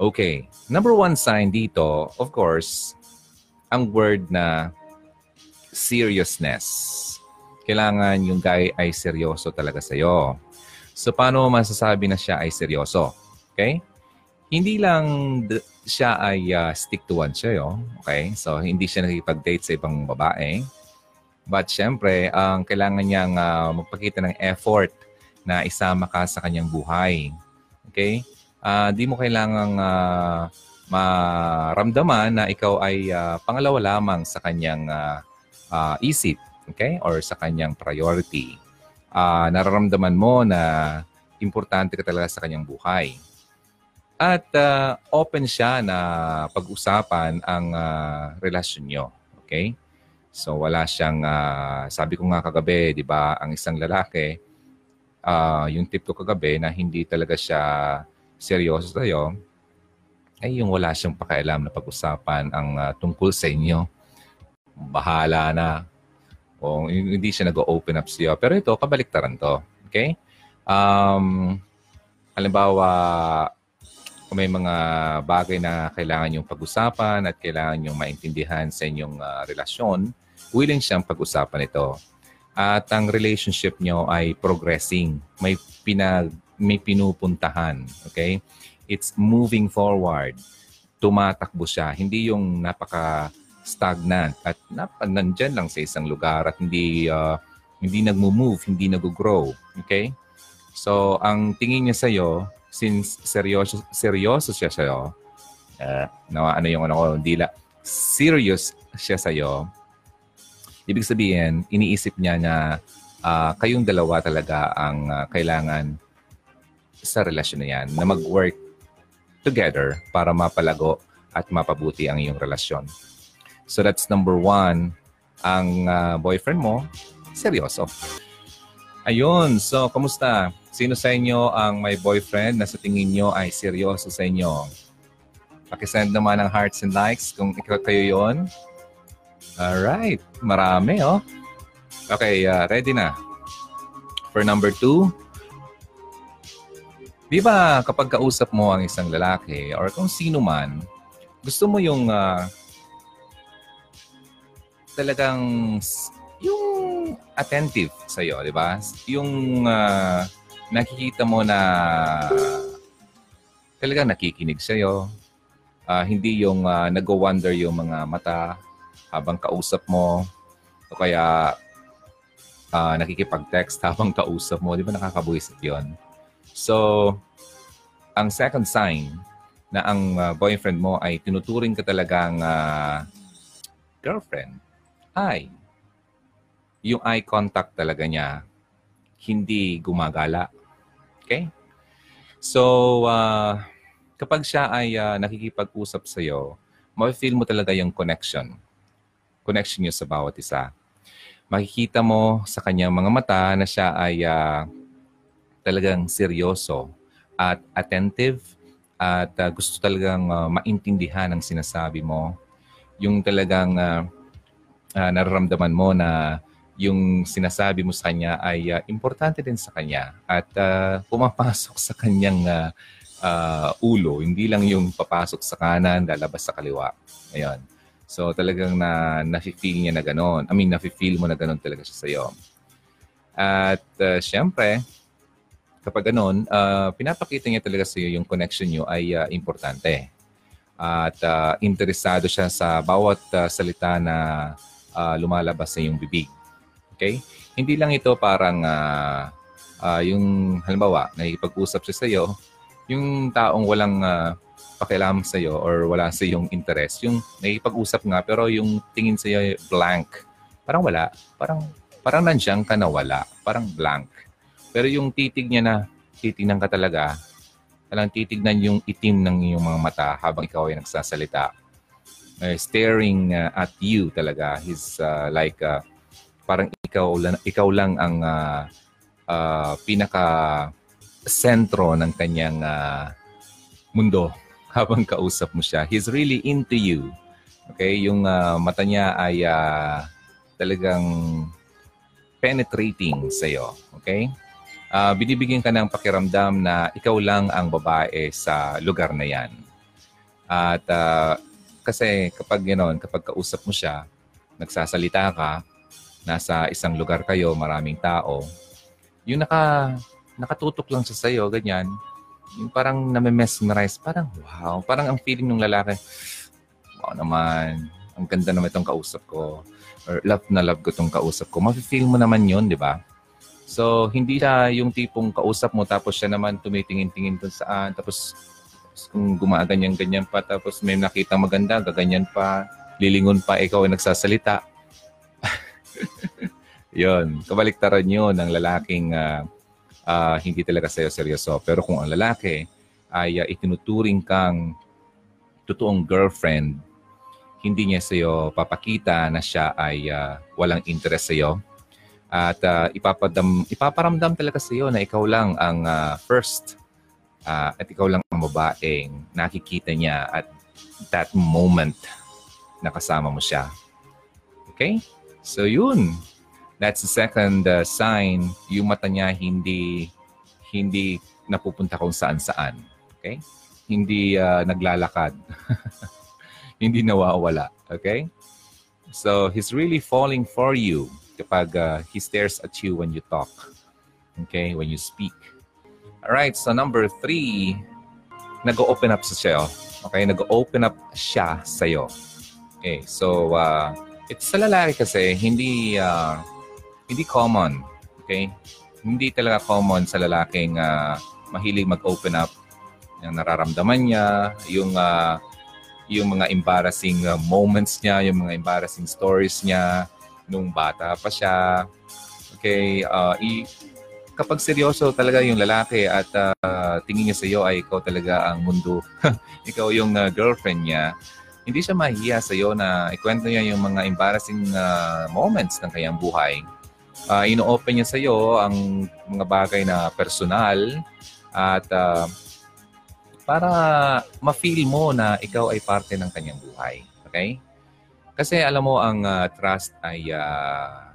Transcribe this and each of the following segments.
Okay. Number one sign dito, of course, ang word na seriousness. Kailangan yung guy ay seryoso talaga sa'yo. So, paano masasabi na siya ay seryoso? Okay? Hindi lang siya ay uh, stick to one sa'yo. Okay? So, hindi siya nakipag-date sa ibang babae. But syempre, ang kailangan niyang uh, magpakita ng effort na isama ka sa kanyang buhay. Okay? Uh, di mo kailangang uh, maramdaman na ikaw ay uh, pangalawa lamang sa kanyang uh, uh, isip, okay? Or sa kanyang priority. Uh, nararamdaman mo na importante ka talaga sa kanyang buhay. At uh, open siya na pag-usapan ang uh, relasyon nyo. Okay? So wala siyang, uh, sabi ko nga kagabi, di ba, ang isang lalaki, uh, yung tip ko kagabi na hindi talaga siya seryoso sa'yo, ay yung wala siyang pakialam na pag-usapan ang uh, tungkol sa inyo bahala na. O hindi siya nag-open up siya. Pero ito, kabaliktaran to. Okay? Um, halimbawa, kung may mga bagay na kailangan yung pag-usapan at kailangan yung maintindihan sa inyong uh, relasyon, willing siyang pag-usapan ito. At ang relationship nyo ay progressing. May, pinag, may pinupuntahan. Okay? It's moving forward. Tumatakbo siya. Hindi yung napaka stagnant at nap- nandyan lang sa isang lugar at hindi uh, hindi nagmo-move, hindi nag-grow. Okay? So, ang tingin niya sa iyo, since seryoso seryoso siya sa iyo, uh, na ano yung ano ko, hindi la, serious siya sa iyo. Ibig sabihin, iniisip niya na uh, kayong dalawa talaga ang uh, kailangan sa relasyon na yan, na mag-work together para mapalago at mapabuti ang iyong relasyon. So that's number one. Ang uh, boyfriend mo, seryoso. Ayun. So, kamusta? Sino sa inyo ang may boyfriend na sa tingin nyo ay seryoso sa inyo? Pakisend naman ng hearts and likes kung ikaw kayo yon. Alright. Marami, oh. Okay, uh, ready na. For number two, di ba kapag kausap mo ang isang lalaki or kung sino man, gusto mo yung uh, talagang yung attentive sa iyo, di ba? Yung uh, nakikita mo na talagang nakikinig sa iyo. Uh, hindi yung uh, nag-wonder yung mga mata habang kausap mo o kaya uh, nakikipag-text habang kausap mo. Di ba nakakabuisit yon So, ang second sign na ang uh, boyfriend mo ay tinuturing ka talagang uh, girlfriend ay yung eye contact talaga niya hindi gumagala. Okay? So, uh, kapag siya ay uh, nakikipag-usap sa iyo, ma-feel mo talaga yung connection. Connection niyo sa bawat isa. Makikita mo sa kanyang mga mata na siya ay uh, talagang seryoso at attentive at uh, gusto talagang uh, maintindihan ang sinasabi mo. Yung talagang uh, uh, nararamdaman mo na yung sinasabi mo sa kanya ay uh, importante din sa kanya at uh, pumapasok sa kanyang uh, uh, ulo. Hindi lang yung papasok sa kanan, lalabas sa kaliwa. Ayun. So talagang na nafe-feel niya na gano'n. I mean, nafe-feel mo na gano'n talaga siya sa iyo. At uh, syempre, kapag gano'n, uh, pinapakita niya talaga sa iyo yung connection niyo ay uh, importante. At uh, interesado siya sa bawat uh, salita na uh, lumalabas sa iyong bibig. Okay? Hindi lang ito parang uh, uh, yung halimbawa, nakikipag-usap siya sa iyo, yung taong walang uh, pakialam sa iyo or wala sa iyong interest, yung nakikipag-usap nga pero yung tingin sa iyo blank. Parang wala, parang parang nandiyan ka na wala, parang blank. Pero yung titig niya na titignan ka talaga, talang titignan yung itim ng iyong mga mata habang ikaw ay nagsasalita uh, staring uh, at you talaga. He's uh, like uh, parang ikaw lang, ikaw lang ang uh, uh, pinaka sentro ng kanyang uh, mundo habang kausap mo siya. He's really into you. Okay, yung uh, mata niya ay uh, talagang penetrating sa iyo. Okay? Uh, binibigyan ka ng pakiramdam na ikaw lang ang babae sa lugar na yan. At uh, kasi kapag ganoon, kapag kausap mo siya, nagsasalita ka, nasa isang lugar kayo, maraming tao, yung naka, nakatutok lang siya sa'yo, ganyan, yung parang name-mesmerize, parang wow, parang ang feeling ng lalaki, wow naman, ang ganda naman itong kausap ko. Or love na love ko itong kausap ko. Mafe-feel mo naman yun, di ba? So, hindi siya yung tipong kausap mo tapos siya naman tumitingin-tingin dun saan. Tapos, kung gumaganyan-ganyan pa, tapos may nakita maganda, gaganyan pa, lilingon pa, ikaw ay nagsasalita. yon kabaliktaran yun ng lalaking uh, uh, hindi talaga sa'yo seryoso. Pero kung ang lalaki ay uh, itinuturing kang totoong girlfriend, hindi niya sa'yo papakita na siya ay uh, walang interest sa'yo. At uh, ipapadam, ipaparamdam talaga sa'yo na ikaw lang ang uh, first uh, at ikaw lang ang babaeng nakikita niya at that moment na kasama mo siya. Okay? So yun. That's the second uh, sign. Yung mata niya hindi hindi napupunta kung saan-saan. Okay? Hindi uh, naglalakad. hindi nawawala. Okay? So, he's really falling for you kapag uh, he stares at you when you talk. Okay? When you speak. Alright, so number three, nag-open up sa siya. Okay? Nag-open up siya sa'yo. Okay, so uh, it's sa lalaki kasi hindi uh, hindi common. Okay? Hindi talaga common sa lalaking uh, mahilig mag-open up yung nararamdaman niya, yung uh, yung mga embarrassing uh, moments niya, yung mga embarrassing stories niya nung bata pa siya. Okay, uh, i, kapag seryoso talaga yung lalaki at uh, tingin niya sa iyo ay ikaw talaga ang mundo, ikaw yung uh, girlfriend niya, hindi siya mahihiya sa iyo na ikwento niya yung mga embarrassing uh, moments ng kanyang buhay. Uh, ino-open niya sa iyo ang mga bagay na personal at uh, para ma-feel mo na ikaw ay parte ng kanyang buhay. Okay? Kasi alam mo, ang uh, trust ay uh,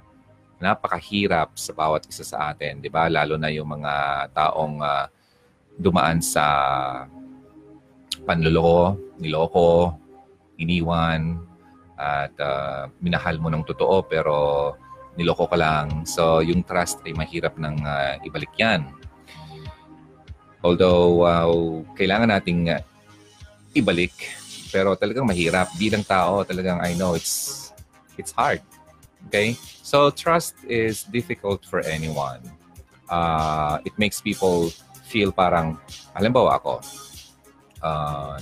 napakahirap sa bawat isa sa atin. Di ba? Lalo na yung mga taong uh, dumaan sa panloloko, niloko, iniwan, at uh, minahal mo ng totoo pero niloko ka lang. So, yung trust ay mahirap nang uh, ibalik yan. Although, uh, kailangan nating uh, ibalik. Pero talagang mahirap. Bilang tao, talagang I know it's it's hard. Okay? So, trust is difficult for anyone. Uh, it makes people feel parang, halimbawa ako, uh,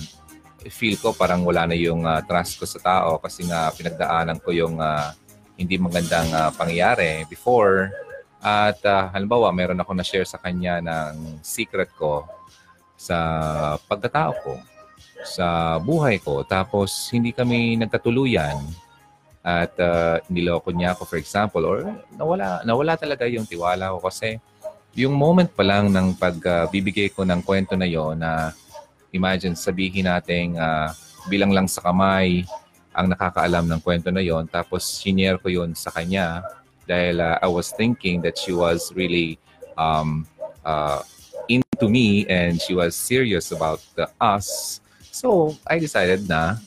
feel ko parang wala na yung uh, trust ko sa tao kasi nga pinagdaanan ko yung uh, hindi magandang uh, pangyayari before at uh, halimbawa, meron ako na-share sa kanya ng secret ko sa pagkatao ko, sa buhay ko. Tapos, hindi kami nagkatuluyan at uh, niloko niya ako, for example, or nawala, nawala talaga yung tiwala ko kasi yung moment pa lang ng pagbibigay uh, ko ng kwento na yon na imagine sabihin natin uh, bilang lang sa kamay ang nakakaalam ng kwento na yon tapos senior ko yon sa kanya dahil uh, I was thinking that she was really um, uh, into me and she was serious about the us. So, I decided na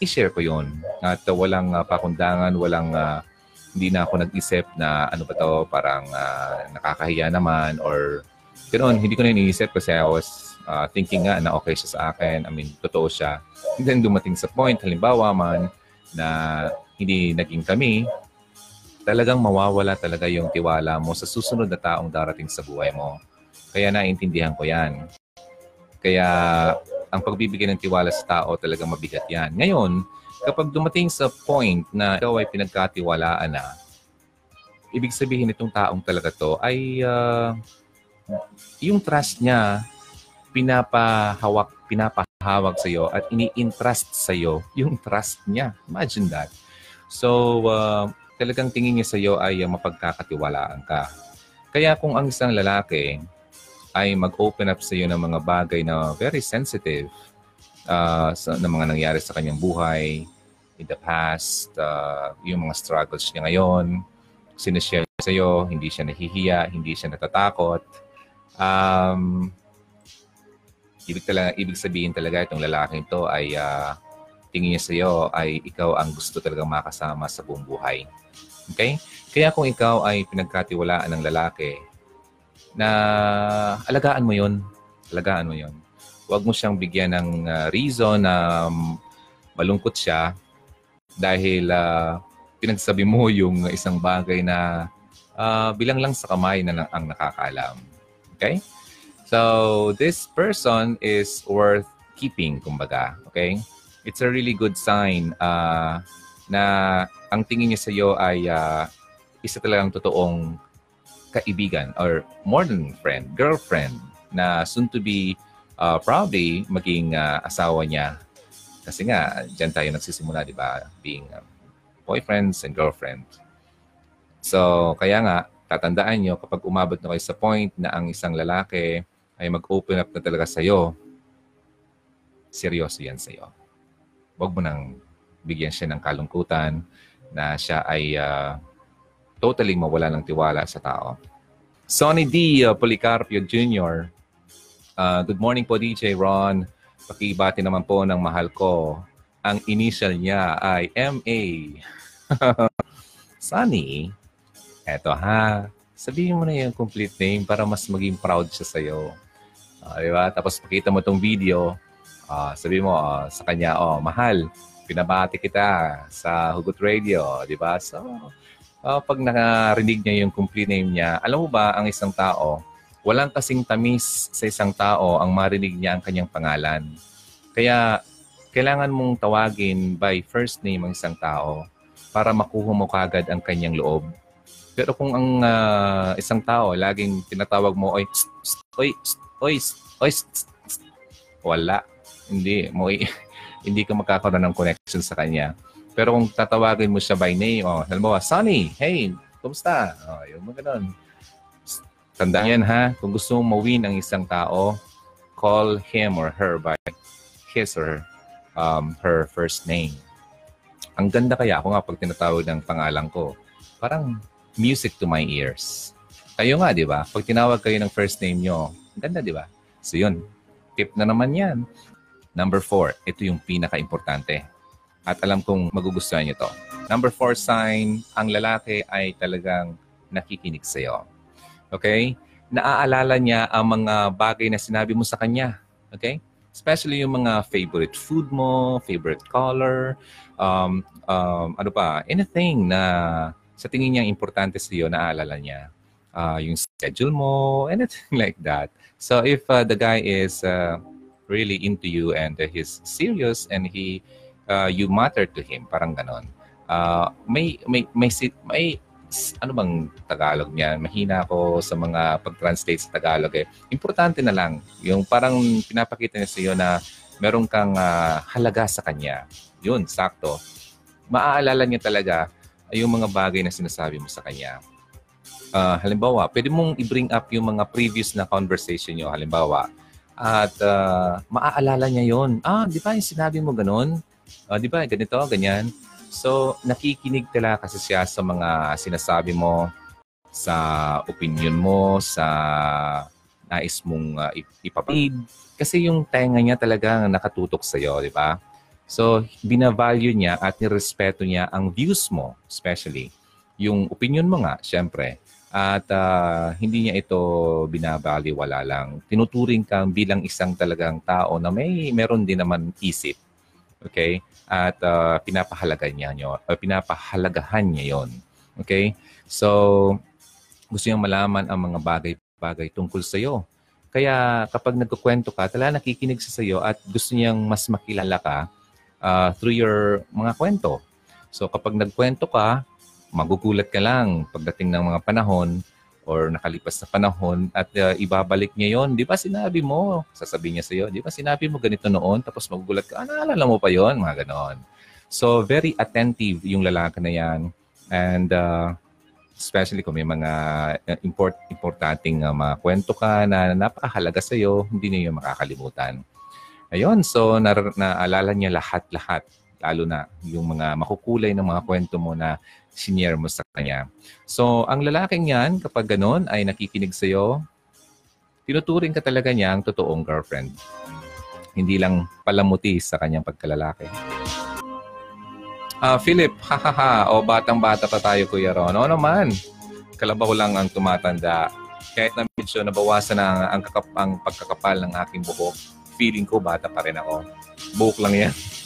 i-share ko yon At uh, walang uh, pakundangan, walang uh, hindi na ako nag-isip na ano ba to, parang uh, nakakahiya naman or ganoon. Hindi ko na iniisip kasi I was uh, thinking nga na okay siya sa akin. I mean, totoo siya. And then dumating sa point, halimbawa man, na hindi naging kami, talagang mawawala talaga yung tiwala mo sa susunod na taong darating sa buhay mo. Kaya naintindihan ko yan. Kaya ang pagbibigay ng tiwala sa tao talagang mabigat yan. Ngayon, kapag dumating sa point na ikaw ay pinagkatiwalaan na, ibig sabihin itong taong talaga to ay uh, yung trust niya pinapahawak, pinapahawak sa iyo at ini-entrust sa iyo yung trust niya. Imagine that. So, uh, talagang tingin niya sa iyo ay mapagkakatiwalaan ka. Kaya kung ang isang lalaki ay mag-open up sa iyo ng mga bagay na very sensitive uh, sa, ng mga nangyari sa kanyang buhay in the past, uh, yung mga struggles niya ngayon, sinishare sa iyo, hindi siya nahihiya, hindi siya natatakot. Um, ibig, talaga, ibig sabihin talaga itong lalaking to ay uh, tingin niya sa iyo ay ikaw ang gusto talagang makasama sa buong buhay. Okay? Kaya kung ikaw ay pinagkatiwalaan ng lalaki, na alagaan mo yon alagaan mo yon Huwag mo siyang bigyan ng uh, reason na um, malungkot siya dahil uh, pinagsabi mo yung isang bagay na uh, bilang lang sa kamay na ang nakakaalam. Okay? So, this person is worth keeping, kumbaga. Okay? It's a really good sign uh, na ang tingin niya sa iyo ay uh, isa talagang totoong kaibigan or more than friend, girlfriend na soon to be uh, probably maging uh, asawa niya. Kasi nga, dyan tayo nagsisimula, di ba? Being uh, boyfriends and girlfriend. So, kaya nga, tatandaan nyo, kapag umabot na kayo sa point na ang isang lalaki ay mag-open up na talaga sa'yo, seryoso yan sa'yo. Huwag mo nang bigyan siya ng kalungkutan na siya ay uh, totally mawala ng tiwala sa tao. Sonny D. Uh, Policarpio Jr. Uh, good morning po DJ Ron. Pakibati naman po ng mahal ko. Ang initial niya ay MA. Sunny, eto ha. Sabihin mo na yung complete name para mas maging proud siya sa'yo. Uh, di ba? Tapos pakita mo tong video. Uh, sabi mo uh, sa kanya, oh, mahal, pinabati kita sa Hugot Radio. Di ba? So, uh, pag nakarinig niya yung complete name niya, alam mo ba, ang isang tao, Walang kasing tamis sa isang tao ang marinig niya ang kanyang pangalan. Kaya kailangan mong tawagin by first name ang isang tao para makuha mo kagad ang kanyang loob. Pero kung ang uh, isang tao laging tinatawag mo, oy, pst, pst, oy, pst, oy, pst, oy, pst, pst, wala. Hindi mo hindi ka magkakaroon ng connection sa kanya. Pero kung tatawagin mo siya by name, oh, halimbawa, Sunny, hey, kumusta? Oh, yung mga ganun. Tandaan yan ha, kung gusto mong mawin ang isang tao, call him or her by his or um, her first name. Ang ganda kaya ako nga pag tinatawag ng pangalan ko, parang music to my ears. Kayo nga, di ba? Pag tinawag kayo ng first name nyo, ang ganda, di ba? So yun, tip na naman yan. Number four, ito yung pinaka-importante. At alam kong magugustuhan nyo to. Number four sign, ang lalaki ay talagang nakikinig sa'yo. Okay? Naaalala niya ang mga bagay na sinabi mo sa kanya. Okay? Especially yung mga favorite food mo, favorite color, um, um, ano pa, anything na sa tingin niya importante sa iyo, naaalala niya. Uh, yung schedule mo, anything like that. So if uh, the guy is uh, really into you and uh, he's serious and he uh, you matter to him, parang ganon. Uh, may may may may ano bang Tagalog niyan? Mahina ako sa mga pag-translate sa Tagalog eh. Importante na lang, yung parang pinapakita niya sa iyo na meron kang uh, halaga sa kanya. Yun, sakto. Maaalala niya talaga yung mga bagay na sinasabi mo sa kanya. Uh, halimbawa, pwede mong i-bring up yung mga previous na conversation niyo. Halimbawa, at uh, maaalala niya yon. Ah, di ba yung sinabi mo ganun? Uh, di ba, ganito, ganyan. So, nakikinig talaga kasi siya sa mga sinasabi mo, sa opinion mo, sa nais mong uh, ipapid. Kasi yung tenga niya talaga nakatutok sa iyo, di ba? So, binavalue niya at nirespeto niya ang views mo, especially. Yung opinion mo nga, syempre. At uh, hindi niya ito binabaliwala lang. Tinuturing kang bilang isang talagang tao na may meron din naman isip. Okay? at uh, pinapahalaga niya nyo, uh, pinapahalagahan niya yon. Okay? So, gusto niyang malaman ang mga bagay-bagay tungkol sa iyo. Kaya kapag nagkukwento ka, talaga nakikinig sa iyo at gusto niyang mas makilala ka uh, through your mga kwento. So kapag nagkwento ka, magugulat ka lang pagdating ng mga panahon or nakalipas na panahon at uh, ibabalik niya yon. Di ba sinabi mo? Sasabihin niya sa iyo, di ba sinabi mo ganito noon? Tapos magugulat ka, ah, naalala mo pa yon? Mga ganon. So, very attentive yung lalaki na yan. And uh, especially kung may mga uh, import, importanting uh, mga kwento ka na napakahalaga sa iyo, hindi niya yung makakalimutan. Ayun, so na, naalala niya lahat-lahat. Lalo na yung mga makukulay ng mga kwento mo na sinare mo sa kanya. So, ang lalaking yan, kapag ganun, ay nakikinig sa'yo, tinuturing ka talaga niya ang totoong girlfriend. Hindi lang palamuti sa kanyang pagkalalaki. Ah, Philip, hahaha, o batang-bata pa tayo, Kuya Ron. Oo naman, kalabaw lang ang tumatanda. Kahit na medyo nabawasan ang, ang, kakap, ang pagkakapal ng aking buhok, feeling ko bata pa rin ako. Buhok lang yan.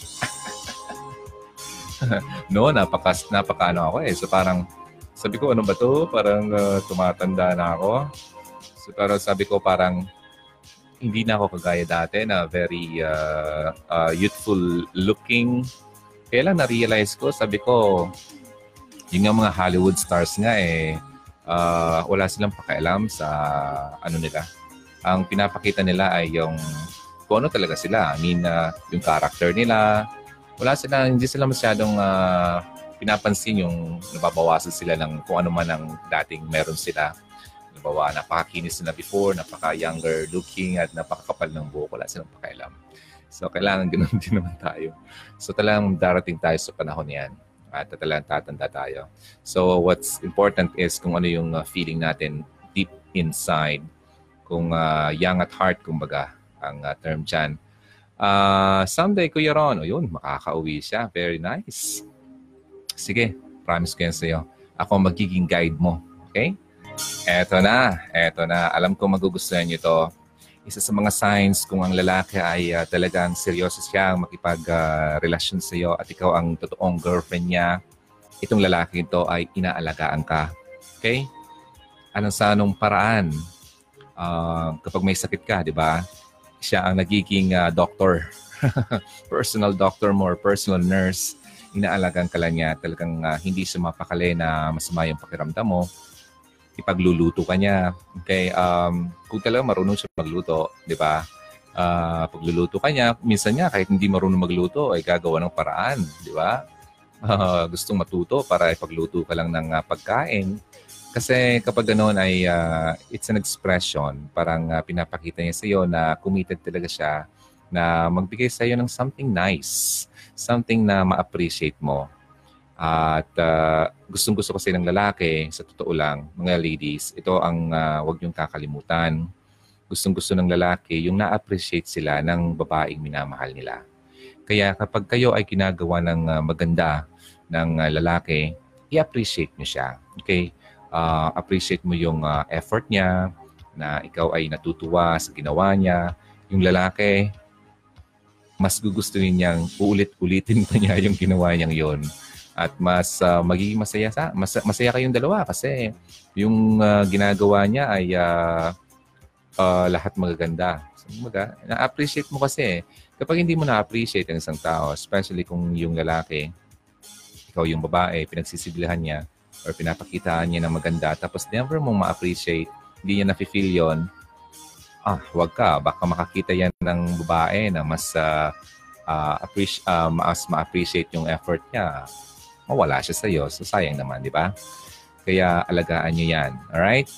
no, napaka, napaka ano ako eh. So parang, sabi ko, ano ba to? Parang uh, tumatanda na ako. So pero sabi ko parang, hindi na ako kagaya dati na very uh, uh, youthful looking, kailan na-realize ko, sabi ko, yung nga mga Hollywood stars nga eh, uh, wala silang pakialam sa ano nila. Ang pinapakita nila ay yung kung ano talaga sila. I mean, uh, yung character nila. Wala sila, hindi sila masyadong uh, pinapansin yung nababawasan sila ng kung ano man ang dating meron sila. Nabawa, napakakinis sila before, napaka-younger looking at napakakapal ng buhok. Wala silang pakialam. So, kailangan ganun din naman tayo. So, talagang darating tayo sa panahon yan. At talagang tatanda tayo. So, what's important is kung ano yung uh, feeling natin deep inside. Kung uh, young at heart, kumbaga, ang uh, term dyan. Uh, someday, Kuya Ron, o yun, makakauwi siya. Very nice. Sige, promise ko yan sa'yo. Ako magiging guide mo. Okay? Eto na, eto na. Alam ko magugustuhan niyo to isa sa mga signs kung ang lalaki ay uh, talagang seryoso siya makipag-relasyon uh, sa iyo at ikaw ang totoong girlfriend niya, itong lalaki ito ay inaalagaan ka. Okay? Anong sa anong paraan? Uh, kapag may sakit ka, di ba? Siya ang nagiging uh, doctor. personal doctor mo or personal nurse. Inaalagaan ka lang niya. Talagang uh, hindi siya mapakali na masama yung pakiramdam mo ipagluluto ka niya. Okay, um, kung talaga marunong siya magluto, di ba? Uh, pagluluto ka niya, minsan niya kahit hindi marunong magluto ay gagawa ng paraan, di ba? Uh, gustong matuto para ipagluto ka lang ng uh, pagkain. Kasi kapag ganoon ay uh, it's an expression, parang uh, pinapakita niya sa iyo na committed talaga siya na magbigay sa iyo ng something nice, something na ma-appreciate mo. At uh, gustong gusto kasi ng lalaki, sa totoo lang, mga ladies, ito ang uh, wag niyong kakalimutan. Gustong gusto ng lalaki yung na-appreciate sila ng babaeng minamahal nila. Kaya kapag kayo ay ginagawa ng uh, maganda ng uh, lalaki, i-appreciate niyo siya. Okay? Uh, appreciate mo yung uh, effort niya, na ikaw ay natutuwa sa ginawa niya. Yung lalaki, mas gugustuhin niyang uulit-ulitin pa niya yung ginawa niyang yon at mas uh, magiging masaya sa mas, masaya kayong dalawa kasi yung uh, ginagawa niya ay uh, uh, lahat magaganda. So, maga, na-appreciate mo kasi kapag hindi mo na-appreciate ang isang tao, especially kung yung lalaki, ikaw yung babae, pinagsisibilahan niya or pinapakitaan niya na maganda tapos never mong ma-appreciate, hindi niya na-feel yon ah, wag ka. Baka makakita yan ng babae na mas uh, uh, appreciate, uh, mas ma-appreciate yung effort niya mawala siya sa iyo. So, sayang naman, di ba? Kaya alagaan niyo yan. Alright?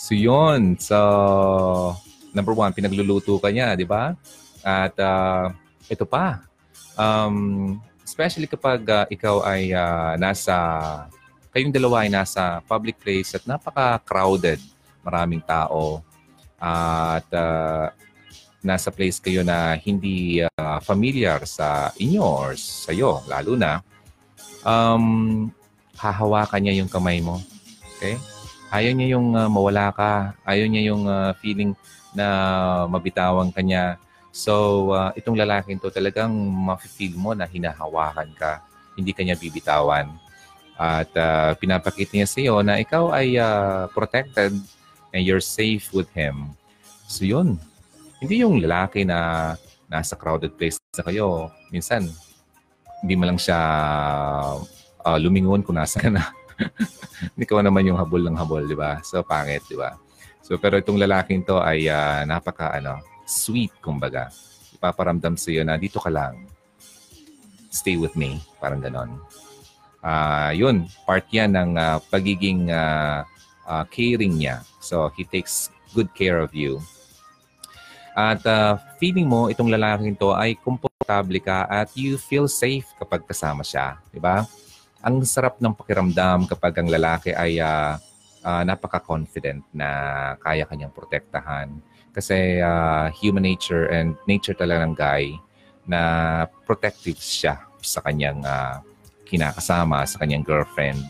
So, yun. So, number one, pinagluluto ka niya, di ba? At uh, ito pa. Um, especially kapag uh, ikaw ay uh, nasa, kayong dalawa ay nasa public place at napaka-crowded. Maraming tao. Uh, at uh, nasa place kayo na hindi uh, familiar sa inyo or sa iyo, lalo na um, hahawakan niya yung kamay mo. Okay? Ayaw niya yung uh, mawala ka. Ayaw niya yung uh, feeling na mabitawan ka niya. So, uh, itong lalaking to talagang ma-feel mo na hinahawakan ka. Hindi ka niya bibitawan. At uh, pinapakita niya sa iyo na ikaw ay uh, protected and you're safe with him. So, yun. Hindi yung lalaki na nasa crowded place na kayo. Minsan, hindi mo lang siya uh, lumingon kung nasa ka na. Ikaw naman yung habol ng habol, di ba? So, pangit, di ba? So, pero itong lalaking to ay uh, napaka, ano, sweet, kumbaga. Ipaparamdam sa iyo na dito ka lang. Stay with me. Parang ganon. Uh, yun, part yan ng uh, pagiging uh, uh, caring niya. So, he takes good care of you. At uh, feeling mo, itong lalaking to ay komportable ka at you feel safe kapag kasama siya. Di ba? Ang sarap ng pakiramdam kapag ang lalaki ay uh, uh, napaka-confident na kaya kanyang protektahan. Kasi uh, human nature and nature talaga ng guy na protective siya sa kanyang uh, kinakasama, sa kanyang girlfriend.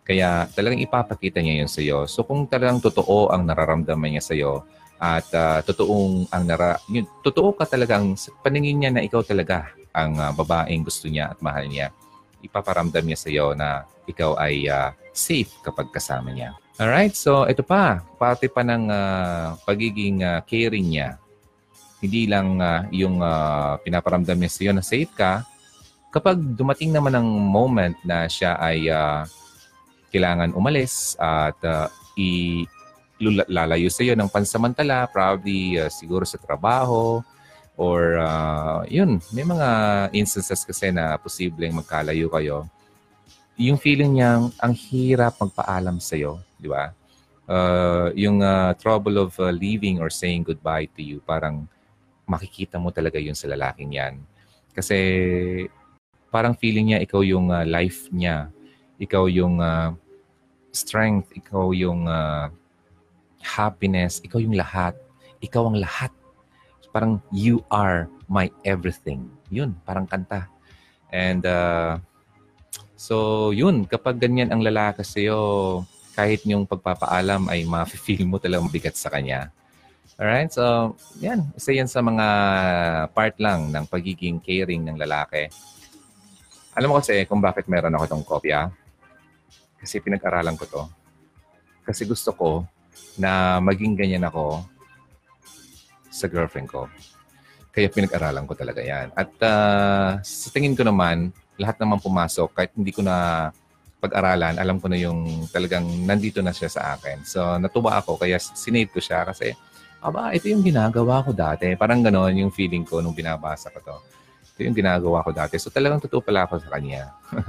Kaya talagang ipapakita niya yun sa iyo. So kung talagang totoo ang nararamdaman niya sa iyo at uh, totoong ang nara yun, totoo ka talagang paningin niya na ikaw talaga ang uh, babaeng gusto niya at mahal niya, ipaparamdam niya sa iyo na ikaw ay uh, safe kapag kasama niya. Alright, so ito pa, pati pa ng uh, pagiging uh, caring niya. Hindi lang uh, yung uh, pinaparamdam niya sa iyo na safe ka, kapag dumating naman ang moment na siya ay uh, kailangan umalis at uh, i lalayo sa iyo ng pansamantala, probably uh, siguro sa trabaho or uh, yun, may mga instances kasi na posibleng magkalayo kayo yung feeling niya, ang hirap magpaalam sa iyo, di ba? Uh, yung uh, trouble of uh, leaving or saying goodbye to you, parang makikita mo talaga yun sa lalaking yan. Kasi parang feeling niya ikaw yung uh, life niya. Ikaw yung uh, strength, ikaw yung uh, happiness, ikaw yung lahat. Ikaw ang lahat. Parang you are my everything. Yun, parang kanta. And uh, So, yun, kapag ganyan ang lalaki sa'yo, kahit yung pagpapaalam ay ma-feel mo talagang mabigat sa kanya. Alright? So, yan. Isa yan sa mga part lang ng pagiging caring ng lalaki. Alam mo kasi kung bakit meron ako itong kopya? Kasi pinag-aralan ko to. Kasi gusto ko na maging ganyan ako sa girlfriend ko. Kaya pinag-aralan ko talaga yan. At uh, sa tingin ko naman, lahat naman pumasok, kahit hindi ko na pag-aralan, alam ko na yung talagang nandito na siya sa akin. So, natuwa ako, kaya sinave ko siya kasi, aba, ito yung ginagawa ko dati. Parang gano'n yung feeling ko nung binabasa ko to. Ito yung ginagawa ko dati. So, talagang totoo pala ako sa kanya.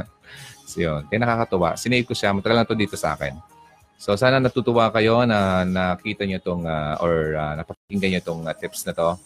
so, yun. Kaya nakakatuwa. Sinave ko siya. Matagal na to dito sa akin. So, sana natutuwa kayo na nakita niyo tong uh, or uh, napakinggan niyo tong uh, tips na to.